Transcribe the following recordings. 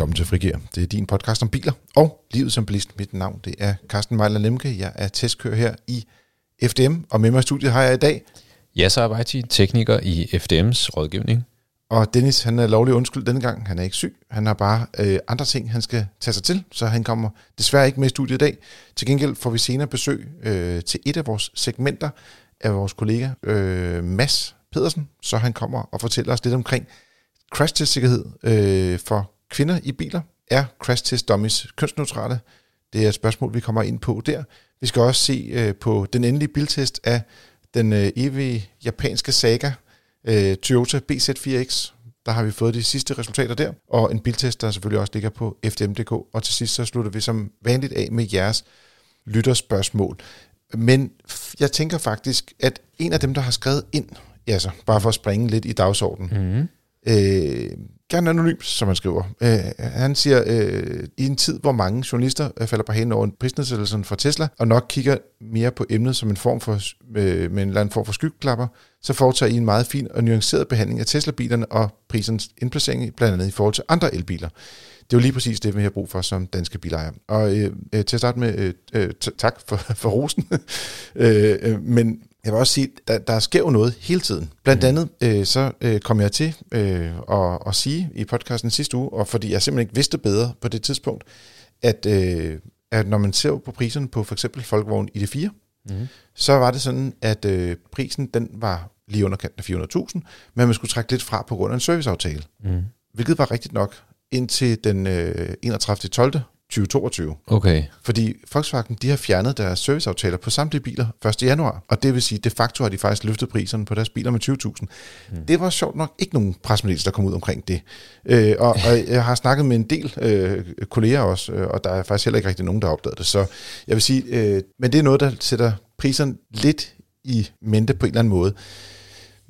Velkommen til Frigir. Det er din podcast om biler og livet som bilist. Mit navn det er Carsten Mejler Lemke. Jeg er testkører her i FDM, og med mig i studiet har jeg i dag. Yasser Abaiti, tekniker i FDM's rådgivning. Og Dennis, han er lovlig undskyld denne gang. Han er ikke syg. Han har bare øh, andre ting, han skal tage sig til, så han kommer desværre ikke med i studiet i dag. Til gengæld får vi senere besøg øh, til et af vores segmenter af vores kollega øh, Mads Pedersen, så han kommer og fortæller os lidt omkring crash test sikkerhed øh, for kvinder i biler. Er crash test dummies kønsneutrale? Det er et spørgsmål, vi kommer ind på der. Vi skal også se øh, på den endelige biltest af den øh, evige japanske saga, øh, Toyota BZ4X. Der har vi fået de sidste resultater der, og en biltest, der selvfølgelig også ligger på FDM.dk. Og til sidst så slutter vi som vanligt af med jeres lytterspørgsmål. Men jeg tænker faktisk, at en af dem, der har skrevet ind, altså bare for at springe lidt i dagsordenen, mm. øh, gerne anonym, som han skriver. Øh, han siger, øh, i en tid, hvor mange journalister øh, falder på hænden over prisnedsættelsen for Tesla, og nok kigger mere på emnet som en form for, øh, med en eller anden form for skyggeklapper, så foretager I en meget fin og nuanceret behandling af Tesla-bilerne og prisens indplacering, blandt andet i forhold til andre elbiler. Det er jo lige præcis det, vi har brug for som danske bilejere. Og øh, øh, til at starte med, øh, øh tak for, for rosen, øh, men jeg vil også sige, der, der sker jo noget hele tiden. Blandt mm. andet øh, så øh, kom jeg til øh, at, at sige i podcasten sidste uge, og fordi jeg simpelthen ikke vidste bedre på det tidspunkt, at, øh, at når man ser på priserne på for eksempel Folkevogn ID4, mm. så var det sådan, at øh, prisen den var lige under kanten af 400.000, men man skulle trække lidt fra på grund af en serviceaftale. Mm. Hvilket var rigtigt nok indtil den øh, 31. 12. 2022. Okay. Fordi Volkswagen de har fjernet deres serviceaftaler på samtlige biler 1. januar, og det vil sige, de facto har de faktisk løftet priserne på deres biler med 20.000. Mm. Det var sjovt nok ikke nogen presmeddelelse, der kom ud omkring det. Øh, og, og jeg har snakket med en del øh, kolleger også, øh, og der er faktisk heller ikke rigtig nogen, der har opdaget det. Så jeg vil sige, øh, men det er noget, der sætter priserne lidt i mente på en eller anden måde.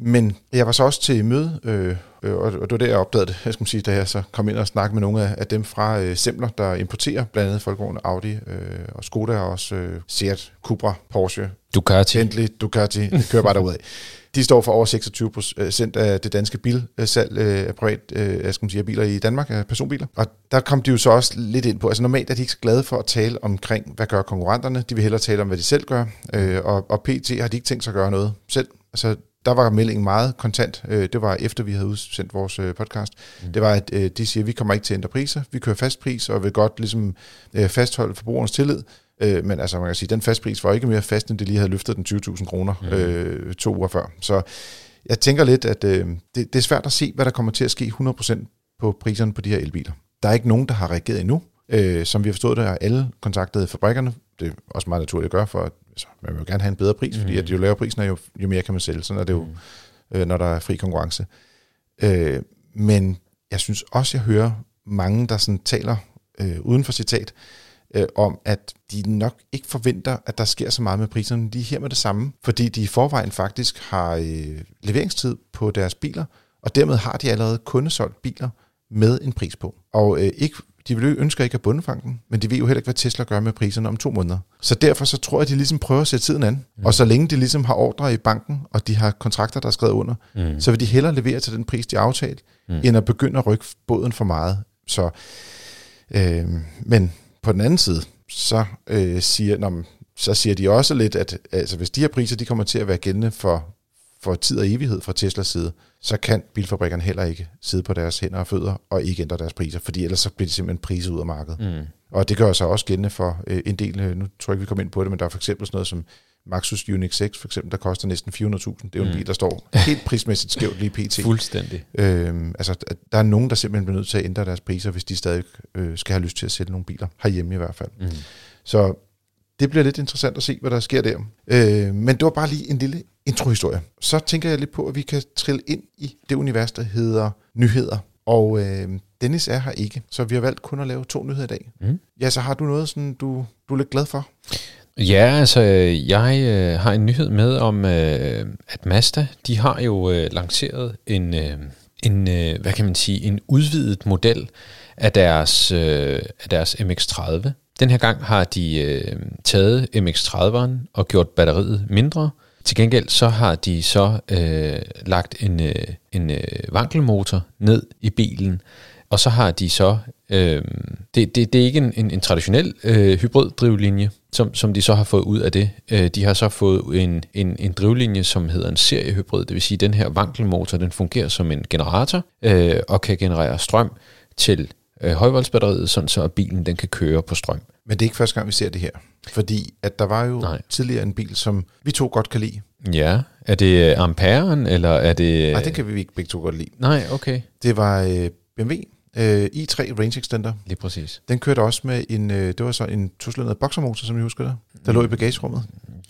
Men jeg var så også til møde, øh, øh, og det var der, jeg opdagede det, jeg skal sige, da jeg så kom ind og snakkede med nogle af, dem fra øh, Semler, der importerer blandt andet Volkswagen, Audi øh, og Skoda, og også øh, Seat, Cupra, Porsche, Ducati, Bentley, Ducati, det kører bare derudad. De står for over 26 procent af det danske bilsalg øh, af privat, øh, jeg skal sige, biler i Danmark, af personbiler. Og der kom de jo så også lidt ind på, altså normalt er de ikke så glade for at tale omkring, hvad gør konkurrenterne. De vil hellere tale om, hvad de selv gør. Øh, og, og PT har de ikke tænkt sig at gøre noget selv. Altså der var meldingen meget kontant. Øh, det var efter, vi havde udsendt vores øh, podcast. Mm. Det var, at øh, de siger, at vi kommer ikke til at ændre priser. Vi kører fast pris, og vil godt ligesom fastholde forbrugerens tillid. Men altså, man kan sige, den fastpris var ikke mere fast, end det lige havde løftet den 20.000 kroner mm. øh, to uger før. Så jeg tænker lidt, at øh, det, det er svært at se, hvad der kommer til at ske 100% på priserne på de her elbiler. Der er ikke nogen, der har reageret endnu. Øh, som vi har forstået det, har alle kontaktet fabrikkerne. Det er også meget naturligt at gøre, for altså, man vil jo gerne have en bedre pris, mm. fordi at jo lavere prisen er, jo, jo mere kan man sælge. Sådan er det jo, mm. øh, når der er fri konkurrence. Øh, men jeg synes også, jeg hører mange, der sådan taler øh, uden for citat, øh, om, at de nok ikke forventer, at der sker så meget med priserne. De er her med det samme, fordi de i forvejen faktisk har øh, leveringstid på deres biler, og dermed har de allerede kundesolgt biler med en pris på. Og øh, ikke de vil ønsker ikke at bundefange men de ved jo heller ikke, hvad Tesla gør med priserne om to måneder. Så derfor så tror jeg, at de ligesom prøver at sætte tiden an. Mm. Og så længe de ligesom har ordre i banken, og de har kontrakter, der er skrevet under, mm. så vil de hellere levere til den pris, de har aftalt, mm. end at begynde at rykke båden for meget. Så, øh, men på den anden side, så, øh, siger, når, så siger de også lidt, at altså, hvis de her priser de kommer til at være gældende for for tid og evighed fra Teslas side, så kan bilfabrikkerne heller ikke sidde på deres hænder og fødder og ikke ændre deres priser, fordi ellers så bliver de simpelthen priset ud af markedet. Mm. Og det gør sig også gældende for øh, en del, øh, nu tror jeg ikke, vi kommer ind på det, men der er for eksempel sådan noget som Maxus Unix 6, for eksempel, der koster næsten 400.000. Det er jo en mm. bil, der står helt prismæssigt skævt lige pt. Fuldstændig. Øhm, altså, der er nogen, der simpelthen bliver nødt til at ændre deres priser, hvis de stadig øh, skal have lyst til at sælge nogle biler, herhjemme i hvert fald. Mm. Så det bliver lidt interessant at se, hvad der sker der. Øh, men det var bare lige en lille introhistorie. Så tænker jeg lidt på, at vi kan trille ind i det univers, der hedder nyheder. Og øh, Dennis er her ikke, så vi har valgt kun at lave to nyheder i dag. Mm. Ja, så har du noget, sådan, du, du er lidt glad for? Ja, altså jeg øh, har en nyhed med om, øh, at Mazda, de har jo øh, lanceret en, øh, en øh, hvad kan man sige, en udvidet model af deres, øh, af deres MX-30. Den her gang har de øh, taget MX-30'eren og gjort batteriet mindre. Til gengæld så har de så øh, lagt en, øh, en øh, vankelmotor ned i bilen, og så har de så, øh, det, det, det er ikke en, en, en traditionel øh, hybriddrivlinje, som, som de så har fået ud af det. Øh, de har så fået en, en, en drivlinje, som hedder en seriehybrid, det vil sige, at den her vankelmotor, den fungerer som en generator, øh, og kan generere strøm til øh, højvoldsbatteriet, sådan så at bilen den kan køre på strøm. Men det er ikke første gang, vi ser det her. Fordi at der var jo Nej. tidligere en bil, som vi to godt kan lide. Ja, er det Amperen, eller er det... Nej, det kan vi ikke begge to godt lide. Nej, okay. Det var øh, BMW øh, i3 Range Extender. Lige præcis. Den kørte også med en, øh, det var så en tosylindret boksermotor, som jeg husker det, der lå i bagagerummet.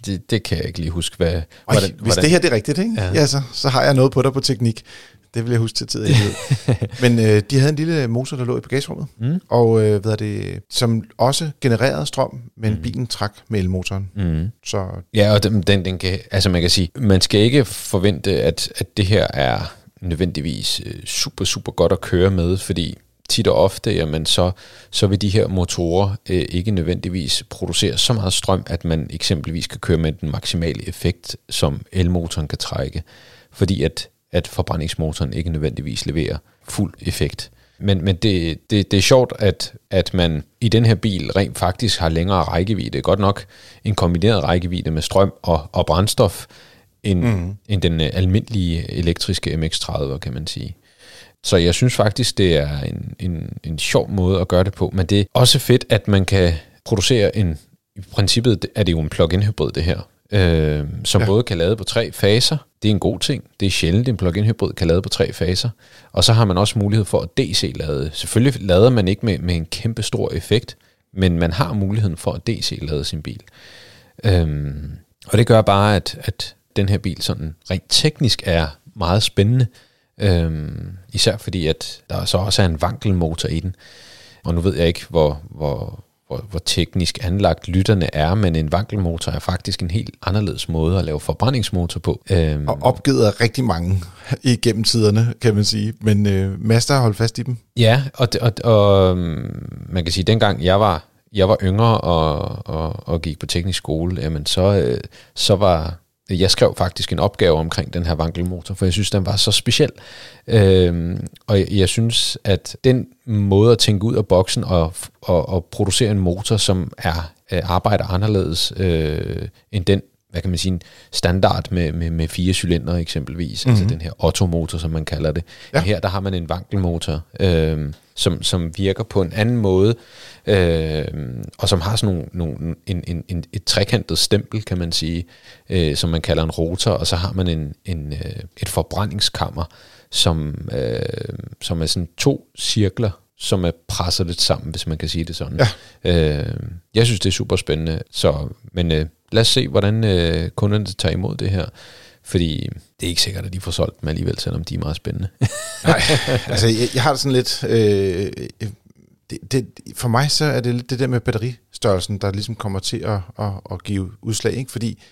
Det, det kan jeg ikke lige huske, hvad... Øj, hvordan, hvis det her det er rigtigt, ikke? Ja. Ja, så, så har jeg noget på dig på teknik. Det vil jeg huske til tid. Ved. Men øh, de havde en lille motor, der lå i bagagerummet, Mm. og øh, hvad er det, som også genererede strøm, men mm. bilen trak med elmotoren. Mm. Så Ja, og den, den, den kan, altså man kan sige, man skal ikke forvente, at, at det her er nødvendigvis øh, super, super godt at køre med, fordi tit og ofte, jamen så, så vil de her motorer øh, ikke nødvendigvis producere så meget strøm, at man eksempelvis kan køre med den maksimale effekt, som elmotoren kan trække, fordi at, at forbrændingsmotoren ikke nødvendigvis leverer fuld effekt. Men, men det, det, det er sjovt, at, at man i den her bil rent faktisk har længere rækkevidde. Godt nok en kombineret rækkevidde med strøm og, og brændstof, end, mm. end den øh, almindelige elektriske MX-30, kan man sige. Så jeg synes faktisk, det er en, en, en sjov måde at gøre det på. Men det er også fedt, at man kan producere en... I princippet er det jo en plug-in hybrid, det her. Øh, som Ja. både kan lade på tre faser. Det er en god ting. Det er sjældent, en plug-in hybrid kan lade på tre faser. Og så har man også mulighed for at DC-lade. Selvfølgelig lader man ikke med, med en kæmpe stor effekt, men man har muligheden for at DC-lade sin bil. Øhm, og det gør bare, at, at den her bil sådan rent teknisk er meget spændende. Øhm, især fordi, at der så også er en vankelmotor i den. Og nu ved jeg ikke, hvor, hvor, hvor, hvor teknisk anlagt lytterne er, men en vankelmotor er faktisk en helt anderledes måde at lave forbrændingsmotor på. Øhm, og opgivet af rigtig mange igennem tiderne, kan man sige. Men øh, Mazda har holdt fast i dem. Ja, og, og, og øhm, man kan sige, at dengang jeg var, jeg var yngre og, og, og gik på teknisk skole, jamen så, øh, så var jeg skrev faktisk en opgave omkring den her vankelmotor, for jeg synes, den var så speciel. Øhm, og jeg, synes, at den måde at tænke ud af boksen og, og, og producere en motor, som er øh, arbejder anderledes øh, end den hvad kan man sige, en standard med, med, med fire cylinder eksempelvis, mm-hmm. altså den her Otto-motor, som man kalder det. Ja. Her der har man en vankelmotor, øh, som, som virker på en anden måde, øh, og som har sådan nogle, nogle, en, en, en, et trekantet stempel, kan man sige, øh, som man kalder en rotor, og så har man en, en, øh, et forbrændingskammer, som, øh, som er sådan to cirkler, som er presset lidt sammen, hvis man kan sige det sådan. Ja. Øh, jeg synes, det er super spændende. Så, men øh, lad os se, hvordan øh, kunderne tager imod det her. Fordi øh, det er ikke sikkert, at de får solgt dem alligevel, selvom de er meget spændende. Nej, altså jeg, jeg har det sådan lidt... Øh, øh, det, det, for mig så er det lidt det der med batteristørrelsen, der ligesom kommer til at, at, at give udslag. Ikke? Fordi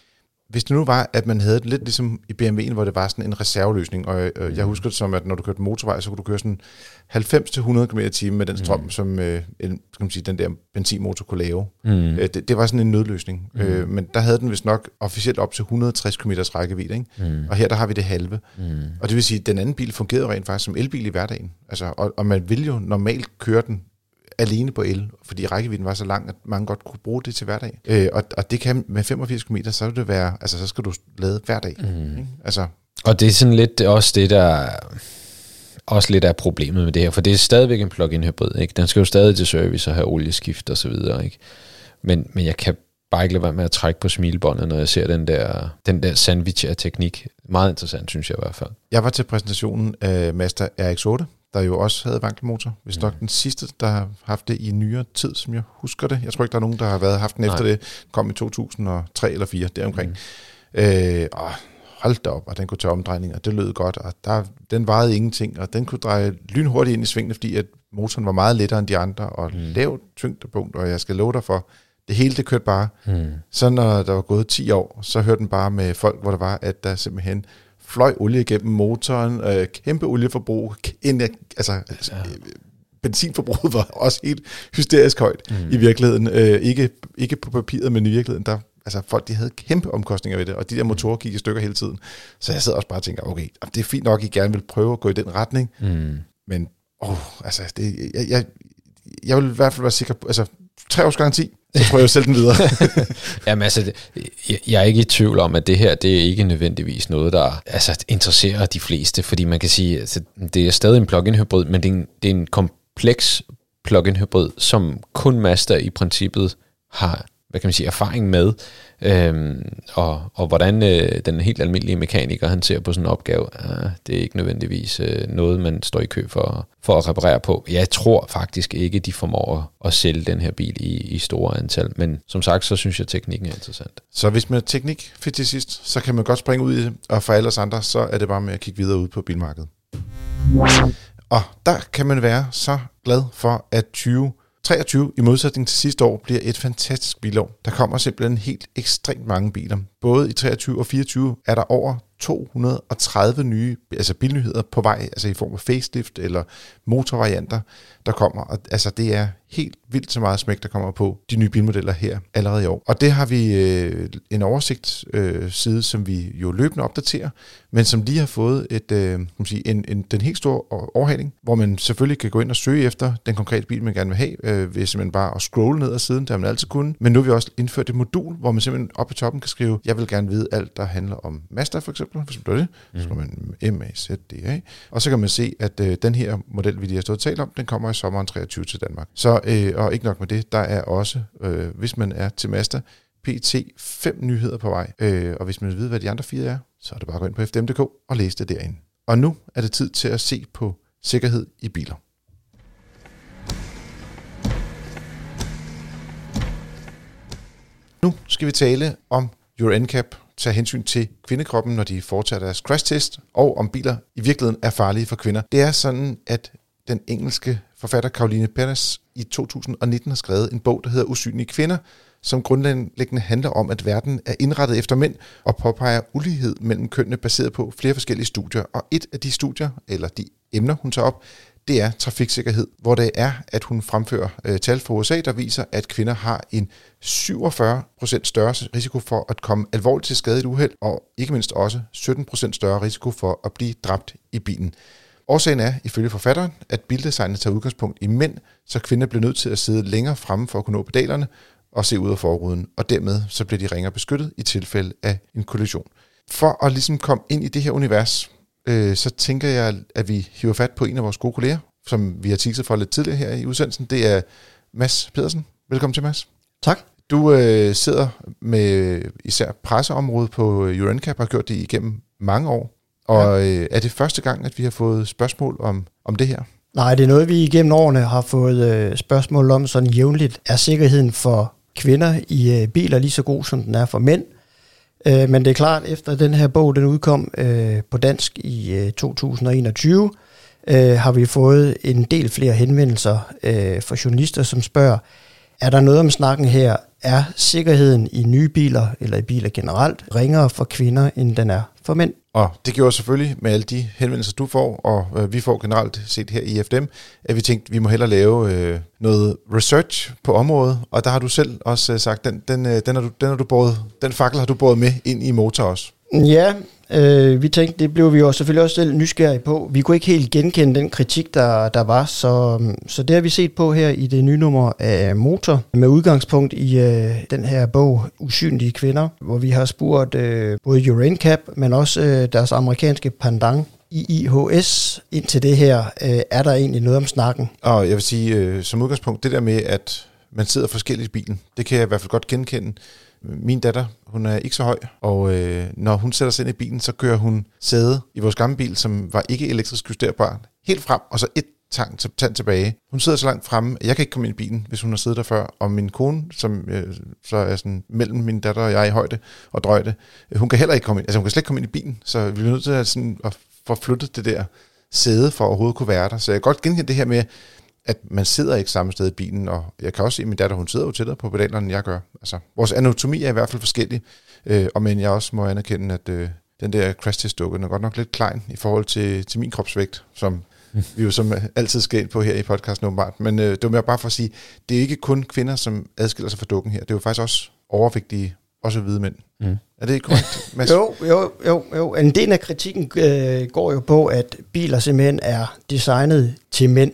hvis det nu var, at man havde det lidt ligesom i BMW'en, hvor det var sådan en reserveløsning, og øh, jeg husker det som, at når du kørte motorvej, så kunne du køre sådan 90-100 km i timen med den strøm, mm. som øh, en, skal man sige, den der benzinmotor kunne lave. Mm. Øh, det, det var sådan en nødløsning. Mm. Øh, men der havde den vist nok officielt op til 160 km rækkevidde, ikke? Mm. og her der har vi det halve. Mm. Og det vil sige, at den anden bil fungerede rent faktisk som elbil i hverdagen. Altså, og, og man vil jo normalt køre den alene på el, fordi rækkevidden var så lang, at man godt kunne bruge det til hverdag. Øh, og, og det kan med 85 km, så vil det være, altså så skal du lade hver dag. Mm. Ikke? Altså, Og det er sådan lidt også det, der også lidt af problemet med det her, for det er stadigvæk en plug-in hybrid, ikke? Den skal jo stadig til service og have olieskift og så videre, ikke? Men, men jeg kan bare ikke lade være med at trække på smilebåndet, når jeg ser den der, den der sandwich af teknik. Meget interessant, synes jeg i hvert fald. jeg var til præsentationen af Mazda RX-8, der jo også havde vankelmotor. Hvis nok den sidste, der har haft det i nyere tid, som jeg husker det. Jeg tror ikke, der er nogen, der har været haft den efter Nej. det. kom i 2003 eller 4 deromkring. Mm. Øh, og hold da op, og den kunne tage omdrejninger. Det lød godt, og der, den vejede ingenting, og den kunne dreje lynhurtigt ind i svingene, fordi at motoren var meget lettere end de andre, og mm. lavt tyngdepunkt, og jeg skal love dig for, det hele det kørte bare. Mm. Så når der var gået 10 år, så hørte den bare med folk, hvor der var, at der simpelthen fløj olie igennem motoren, øh, kæmpe olieforbrug, ind, altså, ja. benzinforbruget var også helt hysterisk højt mm. i virkeligheden. Øh, ikke, ikke på papiret, men i virkeligheden, der altså folk de havde kæmpe omkostninger ved det, og de der motorer gik i stykker hele tiden. Så jeg sidder også bare og tænker, okay, det er fint nok, I gerne vil prøve at gå i den retning, mm. men oh, altså, det, jeg, jeg, jeg vil i hvert fald være sikker på, altså, tre års garanti, så prøver jeg selv den videre. Jamen altså, det- jeg- jeg er ikke i tvivl om, at det her, det er ikke nødvendigvis noget, der altså, interesserer de fleste, fordi man kan sige, altså, det er stadig en plug-in hybrid, men det er en, det er en kompleks plug-in hybrid, som kun Mazda i princippet har hvad kan man sige, erfaring med, øhm, og, og hvordan øh, den helt almindelige mekaniker, han ser på sådan en opgave, ah, det er ikke nødvendigvis øh, noget, man står i kø for, for at reparere på. Jeg tror faktisk ikke, de formår at, sælge den her bil i, i store antal, men som sagt, så synes jeg, at teknikken er interessant. så hvis man er teknik til sidst, så kan man godt springe ud i det, og for alle os andre, så er det bare med at kigge videre ud på bilmarkedet. Og der kan man være så glad for, at 20 23 i modsætning til sidste år bliver et fantastisk bilår. Der kommer simpelthen helt ekstremt mange biler. Både i 23 og 24 er der over 230 nye altså bilnyheder på vej, altså i form af facelift eller motorvarianter, der kommer. Og, altså det er helt vildt så meget smæk, der kommer på de nye bilmodeller her allerede i år. Og det har vi øh, en oversigt øh, side, som vi jo løbende opdaterer, men som lige har fået et, øh, kan man sige, en, en, den helt store overhaling, hvor man selvfølgelig kan gå ind og søge efter den konkrete bil, man gerne vil have, øh, ved simpelthen bare at scrolle ned ad siden, det har man altid kunnet. Men nu har vi også indført et modul, hvor man simpelthen oppe i toppen kan skrive, jeg vil gerne vide alt, der handler om Mazda for eksempel, for eksempel det, så skriver man M-A-Z-D-A, og så kan man se, at øh, den her model, vi lige har stået og talt om, den kommer i sommeren 23 til Danmark. Så, øh, og ikke nok med det, der er også, øh, hvis man er til master, PT fem nyheder på vej. Øh, og hvis man vil vide, hvad de andre fire er, så er det bare at gå ind på fdm.dk og læse det derinde. Og nu er det tid til at se på sikkerhed i biler. Nu skal vi tale om Euro NCAP, tager hensyn til kvindekroppen, når de foretager deres crash test, og om biler i virkeligheden er farlige for kvinder. Det er sådan, at den engelske forfatter Caroline Perez i 2019 har skrevet en bog, der hedder Usynlige kvinder, som grundlæggende handler om, at verden er indrettet efter mænd og påpeger ulighed mellem kønnene baseret på flere forskellige studier. Og et af de studier, eller de emner, hun tager op, det er trafiksikkerhed, hvor det er, at hun fremfører øh, tal fra USA, der viser, at kvinder har en 47% større risiko for at komme alvorligt til skade i et uheld, og ikke mindst også 17% større risiko for at blive dræbt i bilen. Årsagen er, ifølge forfatteren, at bildesignet tager udgangspunkt i mænd, så kvinder bliver nødt til at sidde længere fremme for at kunne nå pedalerne og se ud af forruden, og dermed så bliver de ringere beskyttet i tilfælde af en kollision. For at ligesom komme ind i det her univers, øh, så tænker jeg, at vi hiver fat på en af vores gode kolleger, som vi har teaset for lidt tidligere her i udsendelsen. Det er Mads Pedersen. Velkommen til, Mads. Tak. Du øh, sidder med især presseområdet på UNCAP og har gjort det igennem mange år. Og øh, er det første gang, at vi har fået spørgsmål om, om det her? Nej, det er noget, vi igennem årene har fået øh, spørgsmål om sådan jævnligt. Er sikkerheden for kvinder i øh, biler lige så god, som den er for mænd? Øh, men det er klart, efter den her bog den udkom øh, på dansk i øh, 2021, øh, har vi fået en del flere henvendelser øh, fra journalister, som spørger, er der noget om snakken her? Er sikkerheden i nye biler, eller i biler generelt, ringere for kvinder, end den er for mænd? Og det gjorde selvfølgelig med alle de henvendelser, du får, og øh, vi får generelt set her i FDM, at vi tænkte, at vi må hellere lave øh, noget research på området, og der har du selv også øh, sagt, den, den, øh, den, har du, den, har du båret, den fakkel har du båret med ind i motor også. Ja, øh, vi tænkte, det blev vi jo selvfølgelig også selv nysgerrige på. Vi kunne ikke helt genkende den kritik, der, der var, så, øhm, så det har vi set på her i det nye nummer af Motor, med udgangspunkt i øh, den her bog Usynlige Kvinder, hvor vi har spurgt øh, både Urancap, men også øh, deres amerikanske pendant i ind til det her. Øh, er der egentlig noget om snakken? Og jeg vil sige, øh, som udgangspunkt, det der med, at man sidder forskelligt i bilen, det kan jeg i hvert fald godt genkende. Min datter, hun er ikke så høj, og øh, når hun sætter sig ind i bilen, så kører hun sæde i vores gamle bil, som var ikke elektrisk justerbar, helt frem, og så et tang, tand tilbage. Hun sidder så langt fremme, at jeg kan ikke komme ind i bilen, hvis hun har siddet der før. Og min kone, som øh, så er sådan mellem min datter og jeg i højde og drøjde, øh, hun kan heller ikke komme ind. Altså hun kan slet ikke komme ind i bilen, så vi bliver nødt til at, sådan, at få flyttet det der sæde for at overhovedet kunne være der. Så jeg kan godt genkende det her med, at man sidder ikke samme sted i bilen, og jeg kan også se, at min datter, hun sidder jo tættere på pedalerne, end jeg gør. Altså, vores anatomi er i hvert fald forskellig, øh, og men jeg også må anerkende, at øh, den der crash test dukke er godt nok lidt klein i forhold til, til min kropsvægt, som vi jo som altid skal på her i podcasten åbenbart. Men øh, det var mere bare for at sige, det er ikke kun kvinder, som adskiller sig fra dukken her. Det er jo faktisk også overvægtige også hvide mænd. Mm. Er det ikke korrekt, Mads? Jo, jo, jo, jo. En del af kritikken øh, går jo på, at biler simpelthen er designet til mænd.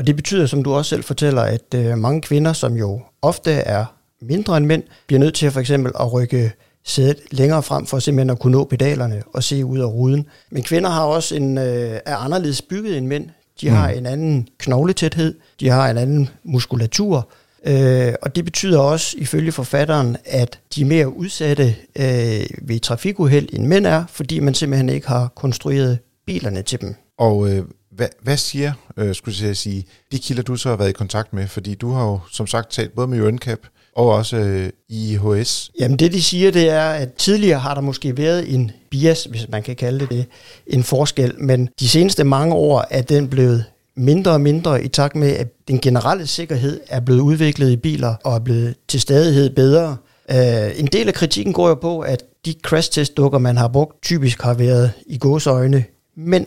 Og det betyder, som du også selv fortæller, at øh, mange kvinder, som jo ofte er mindre end mænd, bliver nødt til for eksempel at rykke sædet længere frem for simpelthen at kunne nå pedalerne og se ud af ruden. Men kvinder har også en, øh, er anderledes bygget end mænd. De har en anden knogletæthed, de har en anden muskulatur, øh, og det betyder også, ifølge forfatteren, at de er mere udsatte øh, ved trafikuheld end mænd er, fordi man simpelthen ikke har konstrueret bilerne til dem. Og øh, hvad, hvad siger, øh, skulle jeg sige, de kilder, du så har været i kontakt med? Fordi du har jo som sagt talt både med UNCAP og også øh, IHS. Jamen det de siger, det er, at tidligere har der måske været en bias, hvis man kan kalde det det, en forskel, men de seneste mange år er den blevet mindre og mindre i takt med, at den generelle sikkerhed er blevet udviklet i biler og er blevet til stadighed bedre. Uh, en del af kritikken går jo på, at de crash-test-dukker, man har brugt, typisk har været i gåseøjne mænd.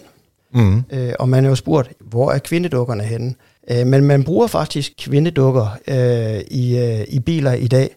Mm. Øh, og man er jo spurgt, hvor er kvindedukkerne henne? Øh, men man bruger faktisk kvindedukker øh, i, øh, i biler i dag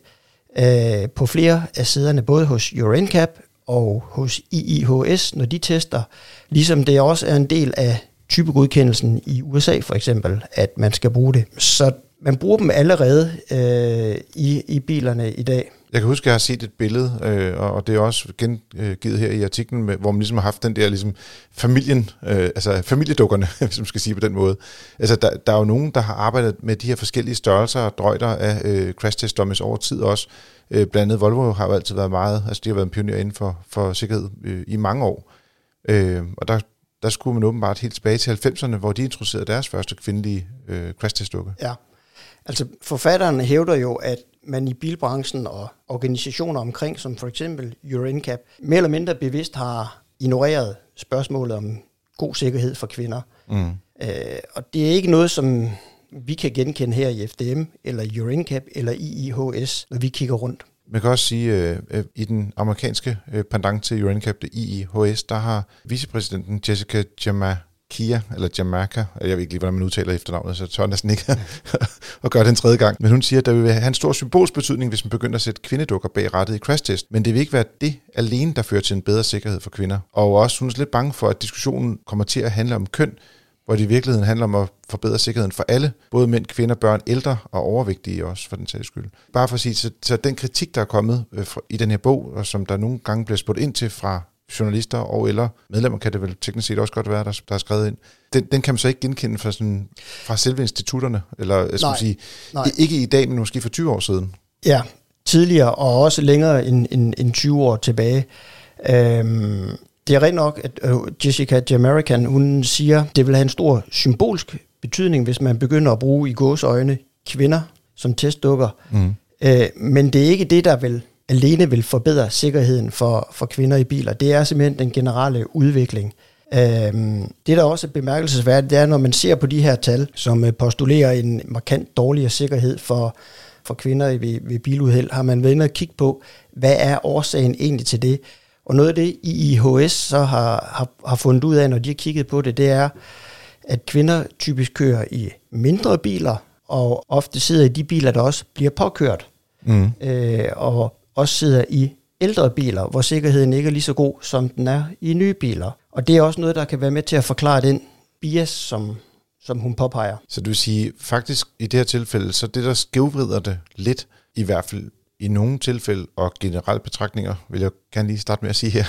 øh, på flere af siderne, både hos Euro NCAP og hos IIHS, når de tester, ligesom det også er en del af typegodkendelsen i USA for eksempel, at man skal bruge det. Så man bruger dem allerede øh, i, i bilerne i dag. Jeg kan huske, at jeg har set et billede, øh, og og det er også gengivet øh, her i artiklen, med, hvor man ligesom har haft den der ligesom familien, øh, altså familiedukkerne, hvis man skal sige på den måde. Altså der, der er jo nogen, der har arbejdet med de her forskellige størrelser og drøjter af øh, crash test dummies over tid også. Øh, blandt andet Volvo har jo altid været meget, altså de har været en pioner inden for, for sikkerhed øh, i mange år. Øh, og der, der skulle man åbenbart helt tilbage til 90'erne, hvor de introducerede deres første kvindelige øh, crash test dukke. Ja, altså forfatteren hævder jo, at man i bilbranchen og organisationer omkring, som for eksempel Euro mere eller mindre bevidst har ignoreret spørgsmålet om god sikkerhed for kvinder. Mm. Øh, og det er ikke noget, som vi kan genkende her i FDM, eller Euro NCAP, eller IIHS, når vi kigger rundt. Man kan også sige, at øh, i den amerikanske øh, pendant til UNCAP, det IIHS, der har vicepræsidenten Jessica Kia, eller Jamaica, jeg ved ikke lige, hvordan man udtaler efternavnet, så jeg tør næsten ikke at gøre det en tredje gang. Men hun siger, at der vil have en stor symbolsk betydning, hvis man begynder at sætte kvindedukker bag rettet i crash test. Men det vil ikke være det alene, der fører til en bedre sikkerhed for kvinder. Og også hun er lidt bange for, at diskussionen kommer til at handle om køn, hvor det i virkeligheden handler om at forbedre sikkerheden for alle, både mænd, kvinder, børn, ældre og overvægtige også, for den sags skyld. Bare for at sige, så, så den kritik, der er kommet øh, i den her bog, og som der nogle gange bliver spurgt ind til fra journalister og eller medlemmer, kan det vel teknisk set også godt være, der, der er skrevet ind. Den, den kan man så ikke genkende fra, sådan, fra selve institutterne, eller jeg skal Nej, sige, nej. ikke i dag, men måske for 20 år siden. Ja, tidligere og også længere end, end, end 20 år tilbage. Øhm, det er rent nok, at øh, Jessica Jamaican, hun siger, det vil have en stor symbolsk betydning, hvis man begynder at bruge i gåsøjne kvinder som testdukker. Mm. Øh, men det er ikke det, der vil alene vil forbedre sikkerheden for, for kvinder i biler. Det er simpelthen den generelle udvikling. Øhm, det, der også er bemærkelsesværdigt, det er, når man ser på de her tal, som øh, postulerer en markant dårligere sikkerhed for, for kvinder ved, ved biluheld, har man været inde og kigge på, hvad er årsagen egentlig til det? Og noget af det, IIHS så har, har, har fundet ud af, når de har kigget på det, det er, at kvinder typisk kører i mindre biler, og ofte sidder i de biler, der også bliver påkørt, Mm. øh, og også sidder i ældre biler, hvor sikkerheden ikke er lige så god, som den er i nye biler. Og det er også noget, der kan være med til at forklare den bias, som, som hun påpeger. Så du vil sige, faktisk i det her tilfælde, så det, der skævvrider det lidt, i hvert fald i nogle tilfælde, og generelle betragtninger, vil jeg gerne lige starte med at sige her,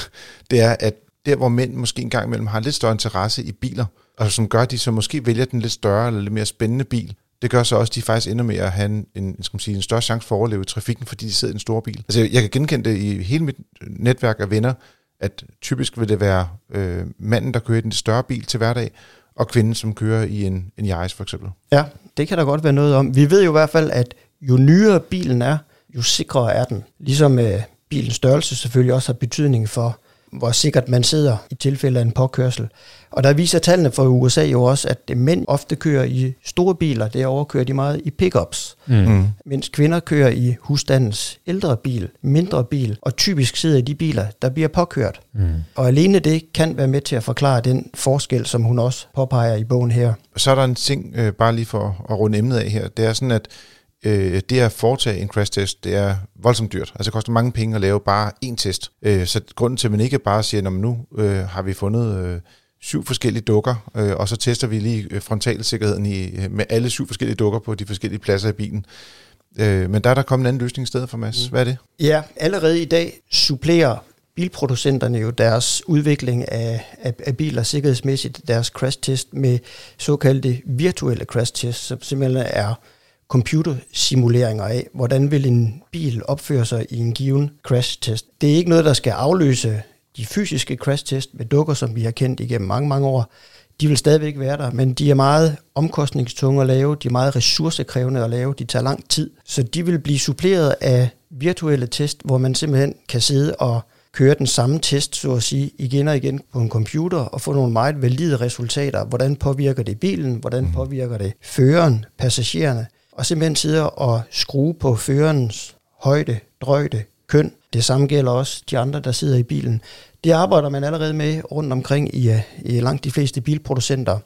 det er, at der, hvor mænd måske engang imellem har lidt større interesse i biler, og som gør, at de så måske vælger den lidt større eller lidt mere spændende bil, det gør så også, at de faktisk ender med at have en, en, skal man sige, en større chance for at overleve i trafikken, fordi de sidder i en stor bil. Altså, jeg kan genkende det i hele mit netværk af venner, at typisk vil det være øh, manden, der kører i den større bil til hverdag, og kvinden, som kører i en, en Yaris for eksempel. Ja, det kan der godt være noget om. Vi ved jo i hvert fald, at jo nyere bilen er, jo sikrere er den. Ligesom øh, bilens størrelse selvfølgelig også har betydning for, hvor sikkert man sidder i tilfælde af en påkørsel. Og der viser tallene fra USA jo også, at mænd ofte kører i store biler, det overkører de meget i pickups, Mm. Mm. mens kvinder kører i husstandens ældre bil, mindre bil, og typisk sidder i de biler, der bliver påkørt. Mm. Og alene det kan være med til at forklare den forskel, som hun også påpeger i bogen her. Så er der en ting, øh, bare lige for at runde emnet af her, det er sådan, at øh, det at foretage en crash test, det er voldsomt dyrt. Altså det koster mange penge at lave bare én test. Øh, så grunden til, at man ikke bare siger, at nu øh, har vi fundet øh, syv forskellige dukker, øh, og så tester vi lige øh, frontalsikkerheden i, øh, med alle syv forskellige dukker på de forskellige pladser i bilen. Øh, men der er der kommet en anden løsning i stedet for, Mads. Mm. Hvad er det? Ja, allerede i dag supplerer bilproducenterne jo deres udvikling af, af, af biler sikkerhedsmæssigt, deres crash test med såkaldte virtuelle crash test, som simpelthen er computersimuleringer af, hvordan vil en bil opføre sig i en given crash test. Det er ikke noget, der skal afløse de fysiske crash test med dukker, som vi har kendt igennem mange, mange år. De vil stadigvæk være der, men de er meget omkostningstunge at lave, de er meget ressourcekrævende at lave, de tager lang tid. Så de vil blive suppleret af virtuelle test, hvor man simpelthen kan sidde og køre den samme test, så at sige, igen og igen på en computer og få nogle meget valide resultater. Hvordan påvirker det bilen? Hvordan mhm. påvirker det føreren, passagererne? Og simpelthen sidder og skrue på førerens højde, drøjde, køn. Det samme gælder også de andre, der sidder i bilen. Det arbejder man allerede med rundt omkring i, øh, i langt de fleste bilproducenter.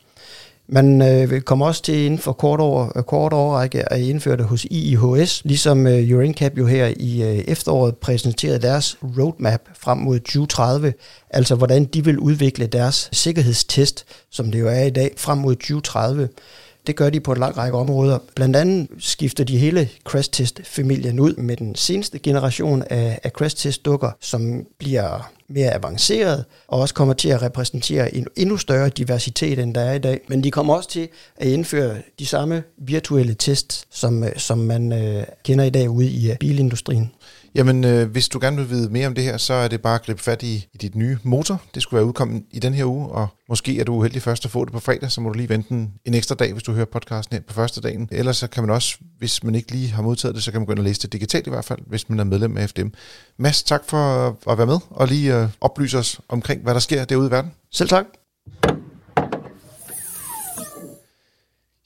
Man øh, kommer også til inden for kort, over, øh, kort overrække at indføre det hos IIHS, ligesom øh, Urincap jo her i øh, efteråret præsenterede deres roadmap frem mod 2030, altså hvordan de vil udvikle deres sikkerhedstest, som det jo er i dag, frem mod 2030. Det gør de på en lang række områder. Blandt andet skifter de hele crash test familien ud med den seneste generation af, af crash test dukker, som bliver mere avanceret, og også kommer til at repræsentere en endnu større diversitet, end der er i dag. Men de kommer også til at indføre de samme virtuelle test, som, øh, som man øh, kender i dag ude i øh, bilindustrien. Jamen, øh, hvis du gerne vil vide mere om det her, så er det bare at gribe fat i, i dit nye motor. Det skulle være udkommet i den her uge, og måske er du uheldig først at få det på fredag, så må du lige vente en, en ekstra dag, hvis du hører podcasten her på første dagen. Ellers så kan man også, hvis man ikke lige har modtaget det, så kan man gå ind og læse det digitalt i hvert fald, hvis man er medlem af FDM. Mads, tak for at være med og lige øh, øh, oplyse os omkring, hvad der sker derude i verden. Selv tak.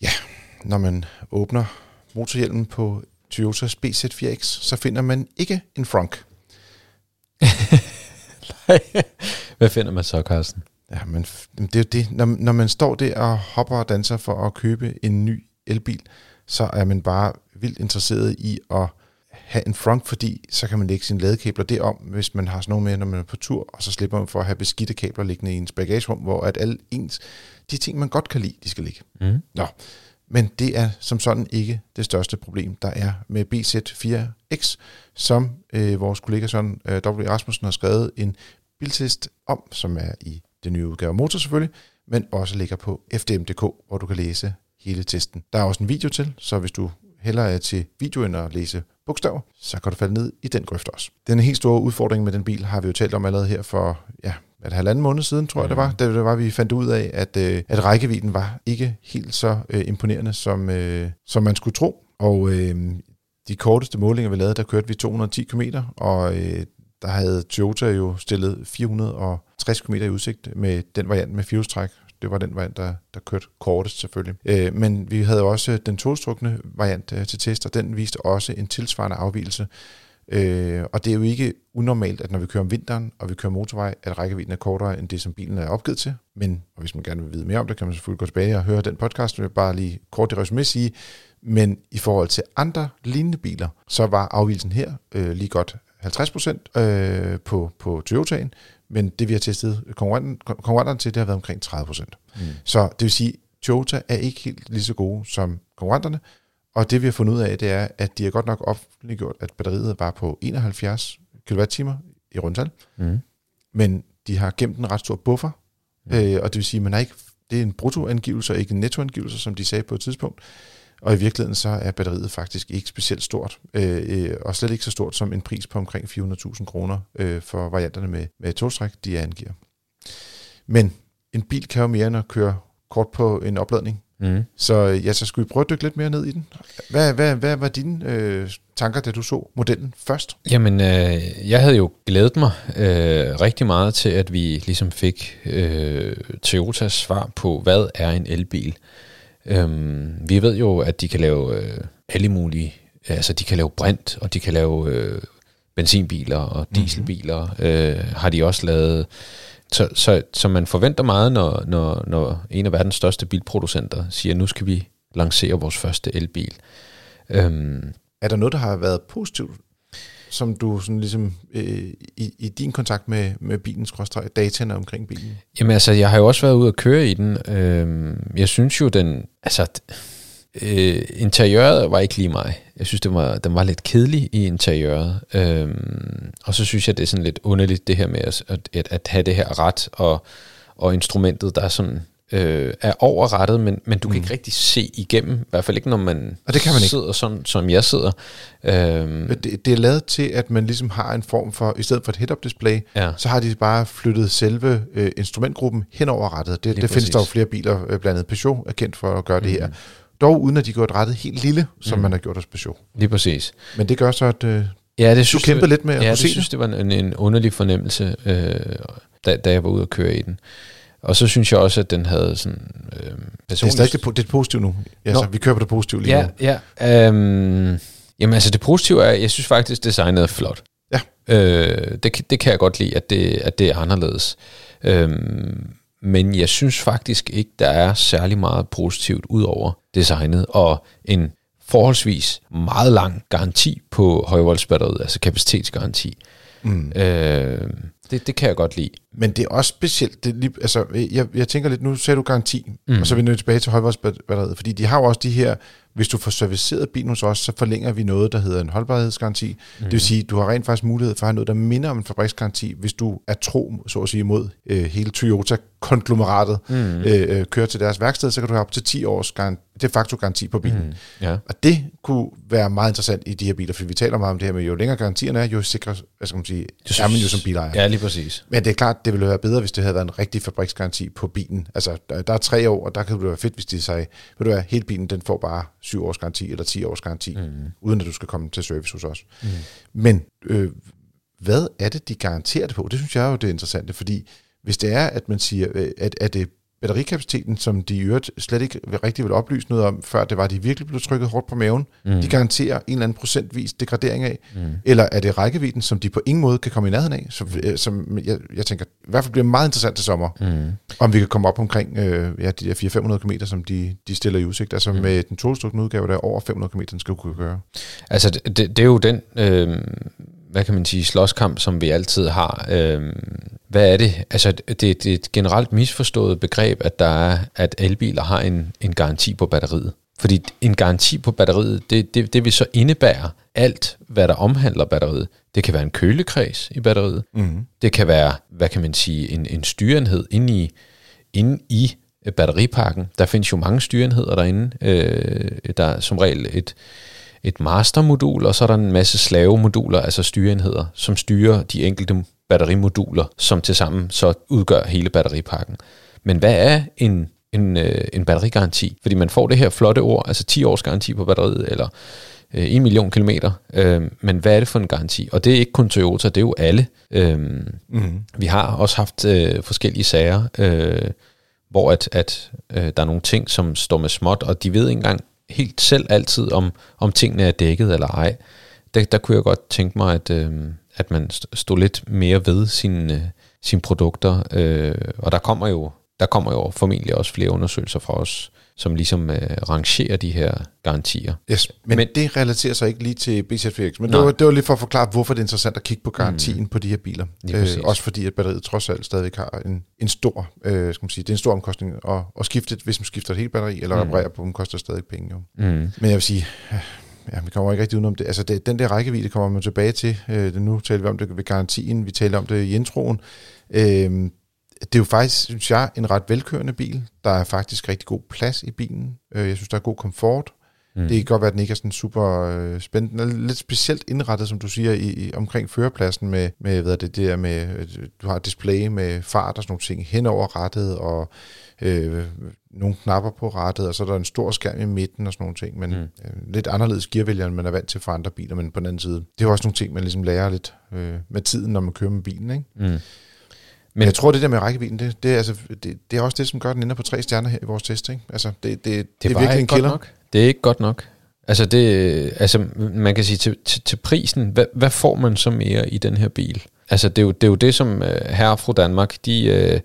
Ja, når man åbner motorhjelmen på Toyotas BZ4X, så finder man ikke en frunk. Hvad finder man så, Carsten? Ja, men det er det. Når, når man står der og hopper og danser for at købe en ny elbil, så er man bare vildt interesseret i at have en frunk, fordi så kan man lægge sine ladekabler derom, hvis man har sådan noget med, når man er på tur, og så slipper man for at have beskidte kabler liggende i ens bagagerum, hvor at alle ens, de ting, man godt kan lide, de skal ligge. Mm. Nå, men det er som sådan ikke det største problem, der er med BZ4X, som øh, vores kollega Søren øh, W. Rasmussen har skrevet en biltest om, som er i det nye udgave af Motor selvfølgelig, men også ligger på fdm.dk, hvor du kan læse hele testen. Der er også en video til, så hvis du hellere er til video end at læse bogstaver, så kan du falde ned i den grøft også. Den helt store udfordring med den bil har vi jo talt om allerede her for ja, et halvanden måned siden, tror jeg det var, mm. da det var, vi fandt ud af, at, øh, at rækkevidden var ikke helt så øh, imponerende, som, øh, som man skulle tro. Og øh, de korteste målinger, vi lavede, der kørte vi 210 km, og øh, der havde Toyota jo stillet 460 km i udsigt med den variant med firehjulstræk. Det var den variant, der, der kørte kortest selvfølgelig. Øh, men vi havde også den tostrukne variant øh, til test, og den viste også en tilsvarende afvielse Øh, og det er jo ikke unormalt, at når vi kører om vinteren, og vi kører motorvej, at rækkevidden er kortere end det, som bilen er opgivet til. Men, og hvis man gerne vil vide mere om det, kan man selvfølgelig gå tilbage og høre den podcast, vil bare lige kort i resume sige. Men i forhold til andre lignende biler, så var afvielsen her øh, lige godt 50% øh, på, på Toyota'en, men det vi har testet konkurrenterne til, det har været omkring 30%. Mm. Så det vil sige, Toyota er ikke helt lige så gode som konkurrenterne, og det vi har fundet ud af, det er, at de har godt nok offentliggjort, at batteriet var på 71 kWh i rundtal. Mm. Men de har gemt en ret stor buffer, mm. øh, og det vil sige, man har ikke, det er en bruttoangivelse og ikke en nettoangivelse, som de sagde på et tidspunkt. Og i virkeligheden så er batteriet faktisk ikke specielt stort, øh, øh og slet ikke så stort som en pris på omkring 400.000 kroner øh, for varianterne med, med togstræk, de angiver. Men en bil kan jo mere end at køre kort på en opladning. Mm. Så ja, så skulle vi prøve at dykke lidt mere ned i den. Hvad, hvad, hvad var dine øh, tanker, da du så modellen først? Jamen, øh, jeg havde jo glædet mig øh, rigtig meget til, at vi ligesom fik øh, Toyotas svar på, hvad er en elbil. Øhm, vi ved jo, at de kan lave øh, alle mulige, altså de kan lave brint, og de kan lave øh, benzinbiler og mhm. dieselbiler, mm-hmm. øh, har de også lavet så, så, så man forventer meget, når, når, når en af verdens største bilproducenter siger, nu skal vi lancere vores første elbil. Øhm, Er der noget, der har været positivt, som du sådan ligesom øh, i, i din kontakt med, med bilens skråstreg, dataene omkring bilen? Jamen altså, jeg har jo også været ude at køre i den. Øh, jeg synes jo, den... Altså, øh, interiøret var ikke lige mig. Jeg synes, det var, den var lidt kedelig i interiøret. Øh, og så synes jeg, det er sådan lidt underligt, det her med at, at, at have det her ret, og, og instrumentet, der er sådan øh, er overrettet, men, men du kan ikke rigtig se igennem, i hvert fald ikke, når man, Mm. Og det kan man ikke. sidder sådan, som jeg sidder. Øhm, Det, det er lavet til, at man ligesom har en form for, i stedet for et head-up display, Ja. så har de bare flyttet selve øh, instrumentgruppen hen over rettet. Det, Lige det findes der jo flere biler, øh, blandt andet Peugeot er kendt for at gøre det her. Dog uden at de gjort rettet helt lille, som man har gjort hos Peugeot. lige præcis. Men det gør så, at øh, Ja, det du synes kæmpede jeg, lidt med at Ja, kunne det se synes det var en, en underlig fornemmelse, øh, da, da jeg var ude at køre i den. Og så synes jeg også, at den havde sådan... Øh, det er personligt- stadig det, det positivt nu. Altså, Nå. vi kører på det positive lige Ja, nu. ja. Øhm, jamen altså det positive er, jeg synes faktisk, designet er flot. Ja. Øh, det, kan- det kan jeg godt lide, at det, at det er anderledes. Øhm, men jeg synes faktisk ikke, der er særlig meget positivt ud over designet, og en forholdsvis meget lang garanti på højvoldsbatteriet, altså kapacitetsgaranti. Mm. Øh, det, det kan jeg godt lide. Men det er også specielt. Det lige, altså, jeg, jeg tænker lidt, nu sagde du garanti, mm. og så er vi nødt tilbage til holdbarhedsbatteriet, fordi de har jo også de her, hvis du får serviceret bilen hos os, så forlænger vi noget, der hedder en holdbarhedsgaranti. Mm. Det vil sige, du har rent faktisk mulighed for at have noget, der minder om en fabriksgaranti, hvis du er tro, så at sige, mod øh, hele Toyota-konglomeratet, mm. øh, øh, kører til deres værksted, så kan du have op til 10 års garanti, de facto garanti på bilen. Mm. Ja. Og det kunne være meget interessant i de her biler, for vi taler meget om det her med, jo længere garantierne er, jo sikre, hvad skal man sige, det er man jo som bilejer. Ja, lige præcis. Men det er klart, det ville være bedre, hvis det havde været en rigtig fabriksgaranti på bilen. Altså, der, der er tre år, og der kan det være fedt, hvis de sagde, ved du hvad, hele bilen, den får bare syv års garanti eller 10 års garanti, mm. uden at du skal komme til service hos os. Mm. Men øh, hvad er det, de garanterer det på? Det synes jeg jo, det er interessant, fordi hvis det er, at man siger, øh, at, at det batterikapaciteten, som de i øvrigt slet ikke rigtig vil oplyse noget om, før det var, de virkelig blev trykket hårdt på maven. Mm. De garanterer en eller anden procentvis degradering af. Mm. Eller er det rækkevidden, som de på ingen måde kan komme i nærheden af? Som, øh, som jeg, jeg tænker, i hvert fald bliver meget interessant til sommer, mm. om vi kan komme op omkring øh, ja, de der 400-500 km, som de, de stiller i udsigt. Altså mm. med den tostrukne udgave, der er over 500 km, den skal kunne køre. Altså, det, det, det er jo den, øh, hvad kan man sige, slåskamp, som vi altid har. Øh, hvad er det? Altså, det, det er et generelt misforstået begreb, at der er, at elbiler har en, en garanti på batteriet. Fordi en garanti på batteriet, det, det, det vil så indebære alt, hvad der omhandler batteriet. Det kan være en kølekreds i batteriet. Mm. Det kan være, hvad kan man sige, en, en styreenhed inde i, inde i øh, batteripakken. Der findes jo mange styreenheder derinde. Øh, der er som regel et, et mastermodul, og så er der en masse slavemoduler, altså styreenheder, som styrer de enkelte batterimoduler, som tilsammen så udgør hele batteripakken. Men hvad er en, en, øh, en batterigaranti? Fordi man får det her flotte ord, altså 10 års garanti på batteriet, eller øh, 1 million kilometer. Øh, men hvad er det for en garanti? Og det er ikke kun Toyota, det er jo alle. Øh, Mm. vi har også haft øh, forskellige sager, øh, hvor at, at øh, der er nogle ting, som står med småt, og de ved ikke engang helt selv altid, om, om tingene er dækket eller ej. Der, der kunne jeg godt tænke mig, at, øh, at man stod lidt mere ved sine, øh, sine produkter, øh, og der kommer jo der kommer jo formentlig også flere undersøgelser fra os, som ligesom øh, rangerer de her garantier. Yes, men, Men- det relaterer sig ikke lige til BZFX, men det var, det var lige for at forklare, hvorfor det er interessant at kigge på garantien mm. på de her biler. Præcis. også fordi, at batteriet trods alt stadigvæk har en, en stor, øh, skal man sige, det er en stor omkostning at, at skifte, hvis man skifter et helt batteri, eller mm. reparerer på dem, koster stadig penge jo. Mm. Men jeg vil sige, ja, vi kommer ikke rigtig udenom det. Altså det, den der rækkevidde kommer man tilbage til. Øh, nu taler vi om det ved garantien, vi taler om det i introen. Øh, det er jo faktisk, synes jeg, en ret velkørende bil. Der er faktisk rigtig god plads i bilen. Øh, jeg synes, der er god komfort. Mm. Det kan godt være, at den ikke er sådan super øh, spændende. Den er lidt specielt indrettet, som du siger, i, i omkring førerpladsen med, med hvad er det der med, øh, du har et display med fart og sådan nogle ting hen over rettet, og øh, nogle knapper på rattet, og så er der en stor skærm i midten og sådan nogle ting, men mm. øh, lidt anderledes gearvælger, end man er vant til fra andre biler, men på den anden side, det er jo også nogle ting, man ligesom lærer lidt øh, med tiden, når man kører med bilen, ikke? Mm. Men jeg tror, det der med rækkevidden, det, det, er, altså, det, det er også det, som gør, at den ender på tre stjerner her i vores test, ikke? Altså, det, det, det, det er virkelig en ikke godt killer. Nok. Det er ikke godt nok. Altså, det, altså man kan sige, til, til, til prisen, hvad, hvad får man så mere i den her bil? Altså, det er jo det, er jo det som uh, herre og fru Danmark, de, uh,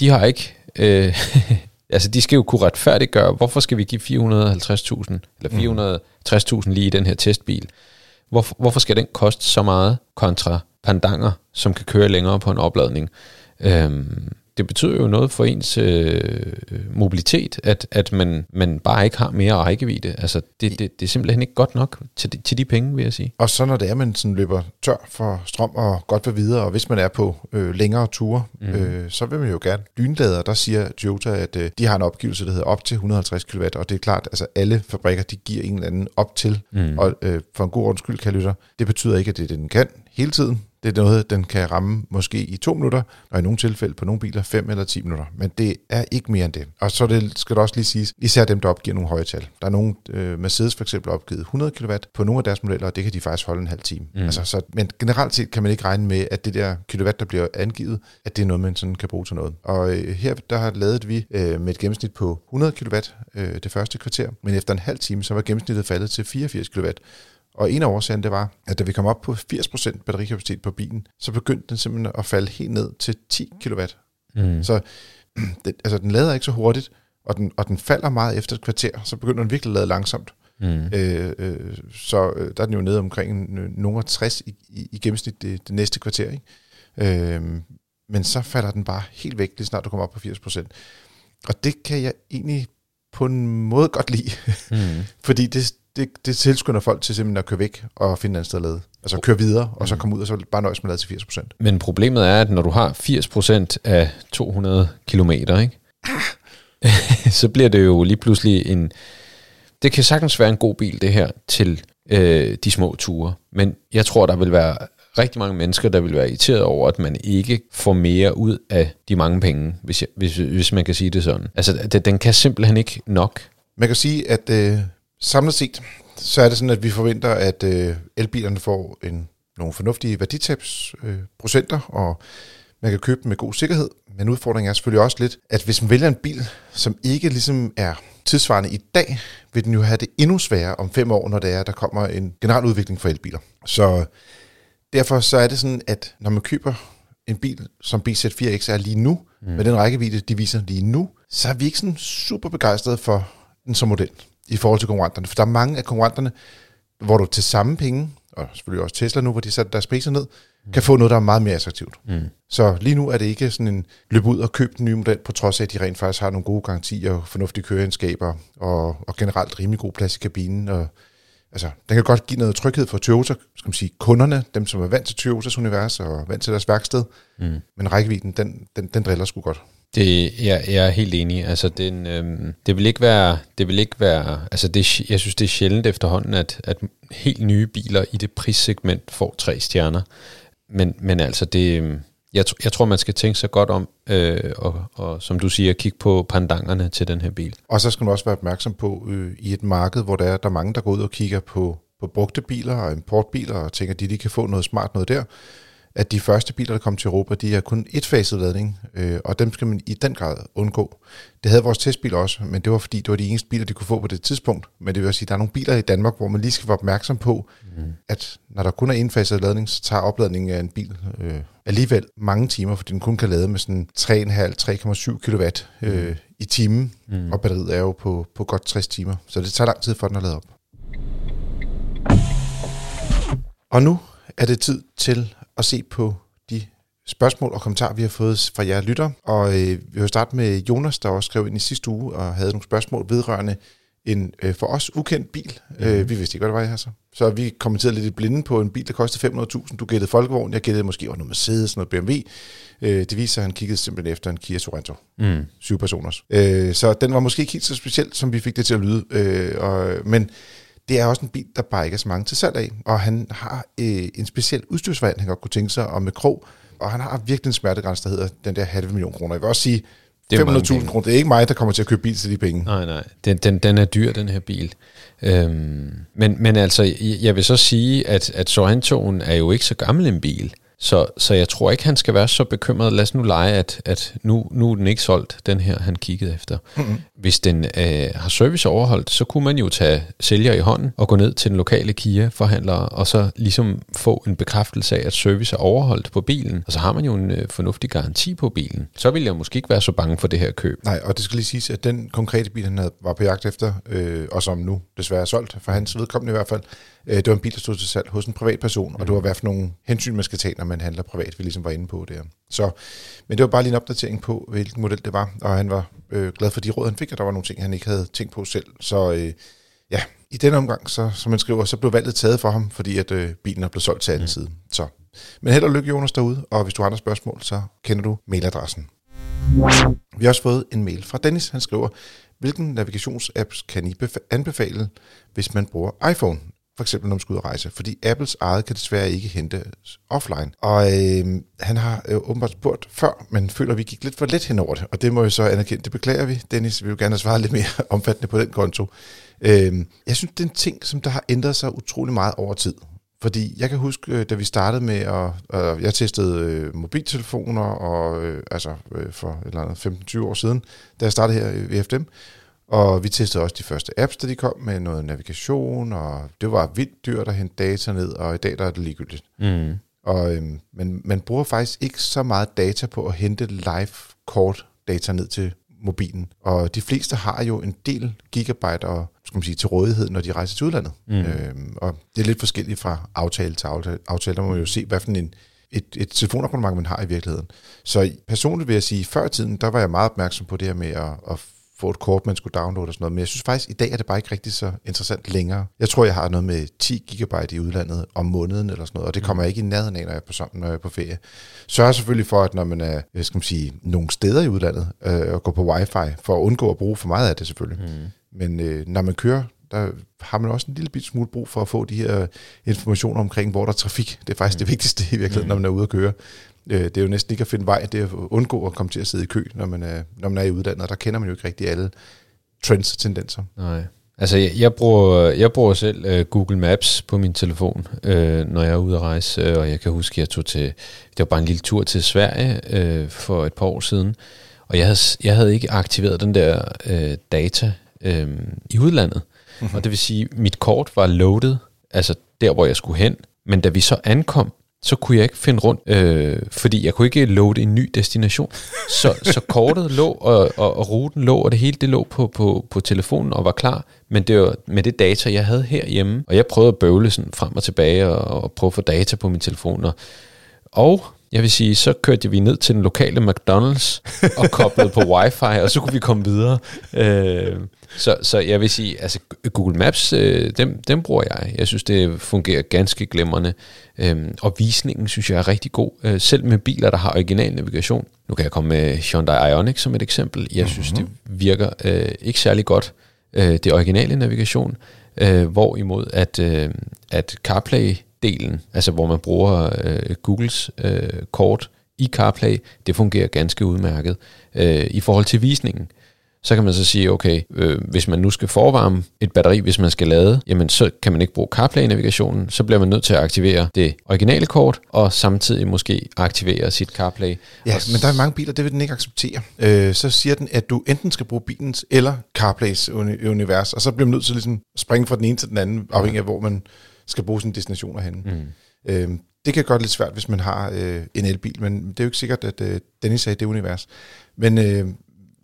de har ikke... Uh, Altså, de skal jo kunne retfærdiggøre, hvorfor skal vi give 450.000 eller 460.000 lige i den her testbil? Hvorfor, hvorfor skal den koste så meget kontra pandanger, som kan køre længere på en opladning? Øhm, det betyder jo noget for ens øh, mobilitet, at, at man, man bare ikke har mere rækkevidde. Altså, det, det, det er simpelthen ikke godt nok til de, til de penge, vil jeg sige. Og så når det er, man sådan løber tør for strøm og godt vil videre, og hvis man er på øh, længere ture, mm. øh, så vil man jo gerne. Lynlader, der siger Toyota, at øh, de har en opgivelse, der hedder op til 150 kW, og det er klart, altså alle fabrikker, de giver en eller anden op til, mm. og øh, for en god ordens kan lytter, det betyder ikke, at det er det, den kan hele tiden. Det er noget, den kan ramme måske i to minutter, og i nogle tilfælde på nogle biler fem eller ti minutter. Men det er ikke mere end det. Og så det, skal det også lige siges, især dem, der opgiver nogle høje tal. Der er nogle, øh, Mercedes for eksempel opgivet 100 kW på nogle af deres modeller, og det kan de faktisk holde en halv time. Mm. Altså, så, men generelt set kan man ikke regne med, at det der kilowatt, der bliver angivet, at det er noget, man sådan kan bruge til noget. Og øh, her der har lavet vi øh, med et gennemsnit på 100 kW øh, det første kvarter, men efter en halv time, så var gennemsnittet faldet til 84 kW. Og en af årsagerne, det var, at da vi kom op på 80% batterikapacitet på bilen, så begyndte den simpelthen at falde helt ned til 10 kW. Mm. Så det, altså, den lader ikke så hurtigt, og den, og den falder meget efter et kvarter, så begynder den virkelig at lade langsomt. Mm. Øh, øh, så øh, der er den jo nede omkring nogle 60 i, i, i gennemsnit det, det næste kvarter. Ikke? Øh, men så falder den bare helt væk, lige snart du kommer op på 80%. Og det kan jeg egentlig på en måde godt lide, mm. fordi det, det, det tilskynder folk til simpelthen at køre væk og finde et andet sted at lade. Altså køre videre, og så mm. komme ud og så bare nøjes med at lade til 80%. Men problemet er, at når du har 80% af 200 km, ikke? så bliver det jo lige pludselig en... Det kan sagtens være en god bil, det her, til øh, de små ture. Men jeg tror, der vil være rigtig mange mennesker, der vil være irriteret over, at man ikke får mere ud af de mange penge, hvis, jeg, hvis, hvis man kan sige det sådan. Altså, den kan simpelthen ikke nok. Man kan sige, at øh, Samlet set, så er det sådan, at vi forventer, at øh, elbilerne får en, nogle fornuftige værditabsprocenter, øh, og man kan købe dem med god sikkerhed. Men udfordringen er selvfølgelig også lidt, at hvis man vælger en bil, som ikke ligesom er tidsvarende i dag, vil den jo have det endnu sværere om fem år, når det er, der kommer en generel udvikling for elbiler. Så derfor så er det sådan, at når man køber en bil, som BZ4X er lige nu, mm. med den rækkevidde, de viser lige nu, så er vi ikke sådan super begejstrede for den som model i forhold til konkurrenterne. For der er mange af konkurrenterne, hvor du til samme penge, og selvfølgelig også Tesla nu, hvor de satte deres priser ned, mm. kan få noget, der er meget mere attraktivt. Mm. Så lige nu er det ikke sådan en løb ud og køb den nye model, på trods af, at de rent faktisk har nogle gode garantier og fornuftige køreegenskaber, og, og generelt rimelig god plads i kabinen. Og, altså, den kan godt give noget tryghed for Toyota, skal man sige, kunderne, dem som er vant til Toyotas univers og vant til deres værksted. Mm. Men rækkevidden, den, den, den driller sgu godt. Det, jeg, jeg er helt enig. Altså, den, øhm, det vil ikke være, det vil ikke være, altså det, jeg synes, det er sjældent efterhånden, at, at helt nye biler i det prissegment får tre stjerner. Men, men altså, det, øhm, jeg, jeg tror, man skal tænke sig godt om, øh, og, og som du siger, kigge på pandangerne til den her bil. Og så skal man også være opmærksom på, øh, i et marked, hvor der er, der er mange, der går ud og kigger på, på brugte biler og importbiler, og tænker, at de, de kan få noget smart noget der, at de første biler, der kom til Europa, de er kun etfaset ladning, øh, og dem skal man i den grad undgå. Det havde vores testbil også, men det var fordi, det var de eneste biler, de kunne få på det tidspunkt. Men det vil sige, at der er nogle biler i Danmark, hvor man lige skal være opmærksom på, mm. at når der kun er enfaset ladning, så tager opladningen af en bil øh, alligevel mange timer, fordi den kun kan lade med sådan 3,5-3,7 kW øh, mm. i timen, mm. og batteriet er jo på, på godt 60 timer. Så det tager lang tid for den at lade op. Og nu er det tid til at se på de spørgsmål og kommentarer, vi har fået fra jer lytter. Og øh, vi vil starte med Jonas, der også skrev ind i sidste uge og havde nogle spørgsmål vedrørende en øh, for os ukendt bil. Mm. Øh, vi vidste ikke, hvad det var, her så. Så vi kommenterede lidt i blinde på en bil, der kostede 500.000. Du gættede Folkevogn, jeg gættede måske over noget Mercedes, noget BMW. Øh, det viser, at han kiggede simpelthen efter en Kia Sorento. Mm. Syv personers. Øh, så den var måske ikke helt så speciel, som vi fik det til at lyde. Øh, og, men det er også en bil, der bare ikke er så mange til salg af, og han har øh, en speciel udstyrsvariant, han godt kunne tænke sig, og med krog, og han har virkelig en smertegrænse, der hedder den der halve million kroner. Jeg vil også sige, 500.000 kroner, det er ikke mig, der kommer til at købe bil til de penge. Nej, nej, den, den, den er dyr, den her bil. Øhm, men, men altså, jeg vil så sige, at, at Sorrentoen er jo ikke så gammel en bil. Så, så jeg tror ikke, han skal være så bekymret. Lad os nu lege, at, at nu, nu er den ikke solgt, den her, han kiggede efter. Mm-hmm. Hvis den øh, har service overholdt, så kunne man jo tage sælger i hånden og gå ned til den lokale Kia-forhandler, og så ligesom få en bekræftelse af, at service er overholdt på bilen. Og så har man jo en øh, fornuftig garanti på bilen. Så vil jeg måske ikke være så bange for det her køb. Nej, og det skal lige siges, at den konkrete bil, han havde, var på jagt efter, øh, og som nu desværre er solgt, for hans vedkommende i hvert fald, det var en bil, der stod til salg hos en privatperson, mm. og det var i hvert fald nogle hensyn, man skal tage, når man handler privat, vi ligesom var inde på der. Så, men det var bare lige en opdatering på, hvilken model det var, og han var øh, glad for de råd, han fik, og der var nogle ting, han ikke havde tænkt på selv. Så øh, ja, i den omgang, så, som man skriver, så blev valget taget for ham, fordi at øh, bilen er blevet solgt til anden mm. side. Så. Men held og lykke, Jonas, derude, og hvis du har andre spørgsmål, så kender du mailadressen. Vi har også fået en mail fra Dennis. Han skriver, hvilken navigationsapps kan I anbefale, hvis man bruger iPhone? For eksempel når man skal ud og rejse. Fordi Apples eget kan desværre ikke hente offline. Og øh, han har øh, åbenbart spurgt før, men føler, at vi gik lidt for let hen over det. Og det må jeg så anerkende. Det beklager vi, Dennis. Vi vil gerne have svaret lidt mere omfattende på den konto. Øh, jeg synes, det er en ting, som der har ændret sig utrolig meget over tid. Fordi jeg kan huske, øh, da vi startede med at... Øh, jeg testede øh, mobiltelefoner, og, øh, altså øh, for eller andet 15-20 år siden, da jeg startede her i FDM. Og vi testede også de første apps, da de kom med noget navigation, og det var vildt dyrt at hente data ned, og i dag der er det ligegyldigt. Mm. Og, øhm, men man bruger faktisk ikke så meget data på at hente live kort data ned til mobilen. Og de fleste har jo en del gigabyte og, skal man sige, til rådighed, når de rejser til udlandet. Mm. Øhm, og det er lidt forskelligt fra aftale til aftale. aftale. Der må man jo se, hvad for en, et, et telefonabonnement, man har i virkeligheden. Så personligt vil jeg sige, før i tiden, der var jeg meget opmærksom på det her med at, at få et kort, man skulle downloade og sådan noget. Men jeg synes faktisk, i dag er det bare ikke rigtig så interessant længere. Jeg tror, jeg har noget med 10 gigabyte i udlandet om måneden eller sådan noget, og det kommer jeg ikke i nærheden af, når jeg er på, sammen, når jeg er på ferie. Sørger selvfølgelig for, at når man er skal man sige, nogle steder i udlandet, øh, og går på wifi, for at undgå at bruge for meget af det selvfølgelig. Mm. Men øh, når man kører der har man også en lille bit smule brug for at få de her informationer omkring, hvor der er trafik. Det er faktisk mm. det vigtigste i virkeligheden, mm. når man er ude at køre. Øh, det er jo næsten ikke at finde vej, det er at undgå at komme til at sidde i kø, når man er, når man er i uddannet. Der kender man jo ikke rigtig alle trends og tendenser. Nej. Altså, jeg, jeg, bruger, jeg bruger selv uh, Google Maps på min telefon, uh, når jeg er ude at rejse, uh, og jeg kan huske, at jeg tog til, det var bare en lille tur til Sverige uh, for et par år siden, og jeg havde, jeg havde ikke aktiveret den der uh, data uh, i udlandet, mm-hmm. og det vil sige, mit kort var loaded, altså der, hvor jeg skulle hen, men da vi så ankom, så kunne jeg ikke finde rundt, øh, fordi jeg kunne ikke loade en ny destination. Så, så kortet lå, og, og, og ruten lå, og det hele det lå på, på, på telefonen og var klar. Men det var med det data, jeg havde herhjemme. Og jeg prøvede at bøvle sådan frem og tilbage og, og prøve at få data på min telefon. Og, og jeg vil sige, så kørte vi ned til den lokale McDonald's og koblede på wifi, og så kunne vi komme videre. Øh, så, så jeg vil sige, altså Google Maps, øh, dem, dem bruger jeg. Jeg synes, det fungerer ganske glimrende. Øh, og visningen synes jeg er rigtig god. Øh, selv med biler, der har original navigation. Nu kan jeg komme med Hyundai Ioniq som et eksempel. Jeg synes, mm-hmm. det virker øh, ikke særlig godt, øh, det originale navigation. Øh, hvorimod at, øh, at CarPlay delen, altså hvor man bruger øh, Googles øh, kort i CarPlay, det fungerer ganske udmærket. Øh, I forhold til visningen, så kan man så sige, okay, øh, hvis man nu skal forvarme et batteri, hvis man skal lade, jamen så kan man ikke bruge CarPlay-navigationen, så bliver man nødt til at aktivere det originale kort, og samtidig måske aktivere sit CarPlay. Ja, men der er mange biler, det vil den ikke acceptere. Øh, så siger den, at du enten skal bruge bilens eller CarPlays univers, og så bliver man nødt til at ligesom springe fra den ene til den anden, afhængig af hvor man skal bruge sine destinationer henne. Mm. Øh, det kan det lidt svært, hvis man har øh, en elbil, men det er jo ikke sikkert, at øh, Dennis sagde det univers. Men øh,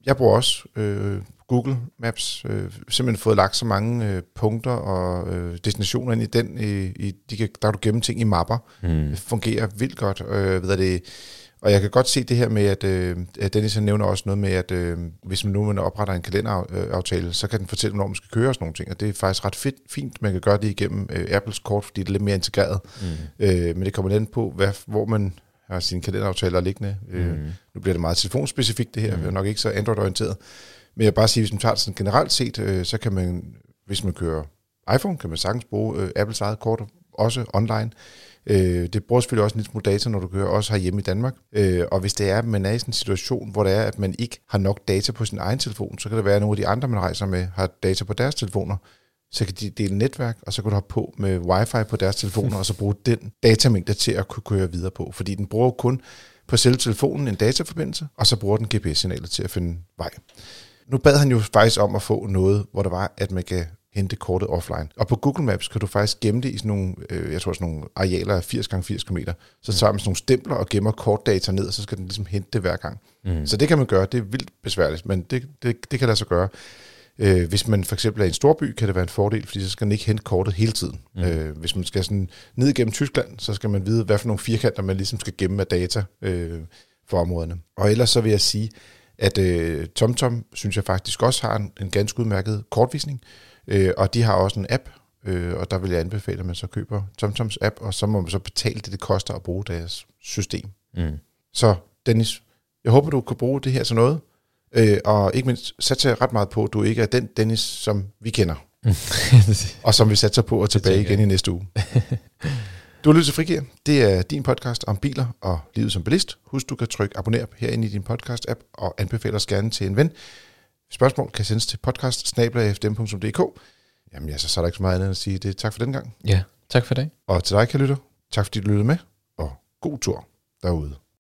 jeg bruger også øh, Google Maps, øh, simpelthen fået lagt så mange øh, punkter og øh, destinationer ind i den. I, i, de kan, der kan du gemme ting i mapper. Mm. Det fungerer vildt godt. Øh, ved det, og jeg kan godt se det her med, at, øh, Dennis nævner også noget med, at øh, hvis man nu man opretter en kalenderaftale, så kan den fortælle, hvornår man skal køre og sådan nogle ting. Og det er faktisk ret fedt, fint, man kan gøre det igennem øh, Apples kort, fordi det er lidt mere integreret. Mm. Øh, men det kommer lidt på, hvad, hvor man har sine kalenderaftaler liggende. Øh, mm. Øh, nu bliver det meget telefonspecifikt det her, mm. er nok ikke så Android-orienteret. Men jeg vil bare sige, hvis man tager det sådan generelt set, øh, så kan man, hvis man kører iPhone, kan man sagtens bruge øh, Apples eget kort, også online. Øh, det bruger selvfølgelig også en lille smule data, når du kører også hjemme i Danmark. Øh, og hvis det er, at man er i sådan en situation, hvor det er, at man ikke har nok data på sin egen telefon, så kan det være, at nogle af de andre, man rejser med, har data på deres telefoner. så kan de dele netværk, og så kan du hoppe på med wifi på deres telefoner, og så bruge den datamængde til at kunne køre videre på. Fordi den bruger kun på selve telefonen en dataforbindelse, og så bruger den GPS-signalet til at finde vej. Nu bad han jo faktisk om at få noget, hvor der var, at man kan hente kortet offline. Og på Google Maps kan du faktisk gemme det i sådan nogle, øh, jeg tror sådan nogle arealer af 80 x 80 km. Så tager man sådan nogle stempler og gemmer kortdata ned, og så skal den ligesom hente det hver gang. Mm. Så det kan man gøre. Det er vildt besværligt, men det, det, det kan lade sig gøre. Øh, hvis man for eksempel er i en storby, kan det være en fordel, fordi så skal den ikke hente kortet hele tiden. Mm. Øh, hvis man skal sådan ned igennem Tyskland, så skal man vide, hvad for nogle firkanter man ligesom skal gemme af data øh, for områderne. Og ellers så vil jeg sige, at øh, TomTom synes jeg faktisk også har en, en ganske udmærket kortvisning, øh, og de har også en app, øh, og der vil jeg anbefale, at man så køber TomToms app, og så må man så betale det, det koster at bruge deres system. Mm. Så Dennis, jeg håber, du kan bruge det her til noget, øh, og ikke mindst satser ret meget på, at du ikke er den Dennis, som vi kender, og som vi satser på at tilbage igen i næste uge. Du har lyttet til Frigir. Det er din podcast om biler og livet som bilist. Husk, du kan trykke abonner herinde i din podcast-app og anbefale os gerne til en ven. Spørgsmål kan sendes til podcast Jamen ja, så, så er der ikke så meget andet end at sige det. Tak for den gang. Ja, tak for det. Og til dig, kan lytte. Tak fordi du lyttede med, og god tur derude.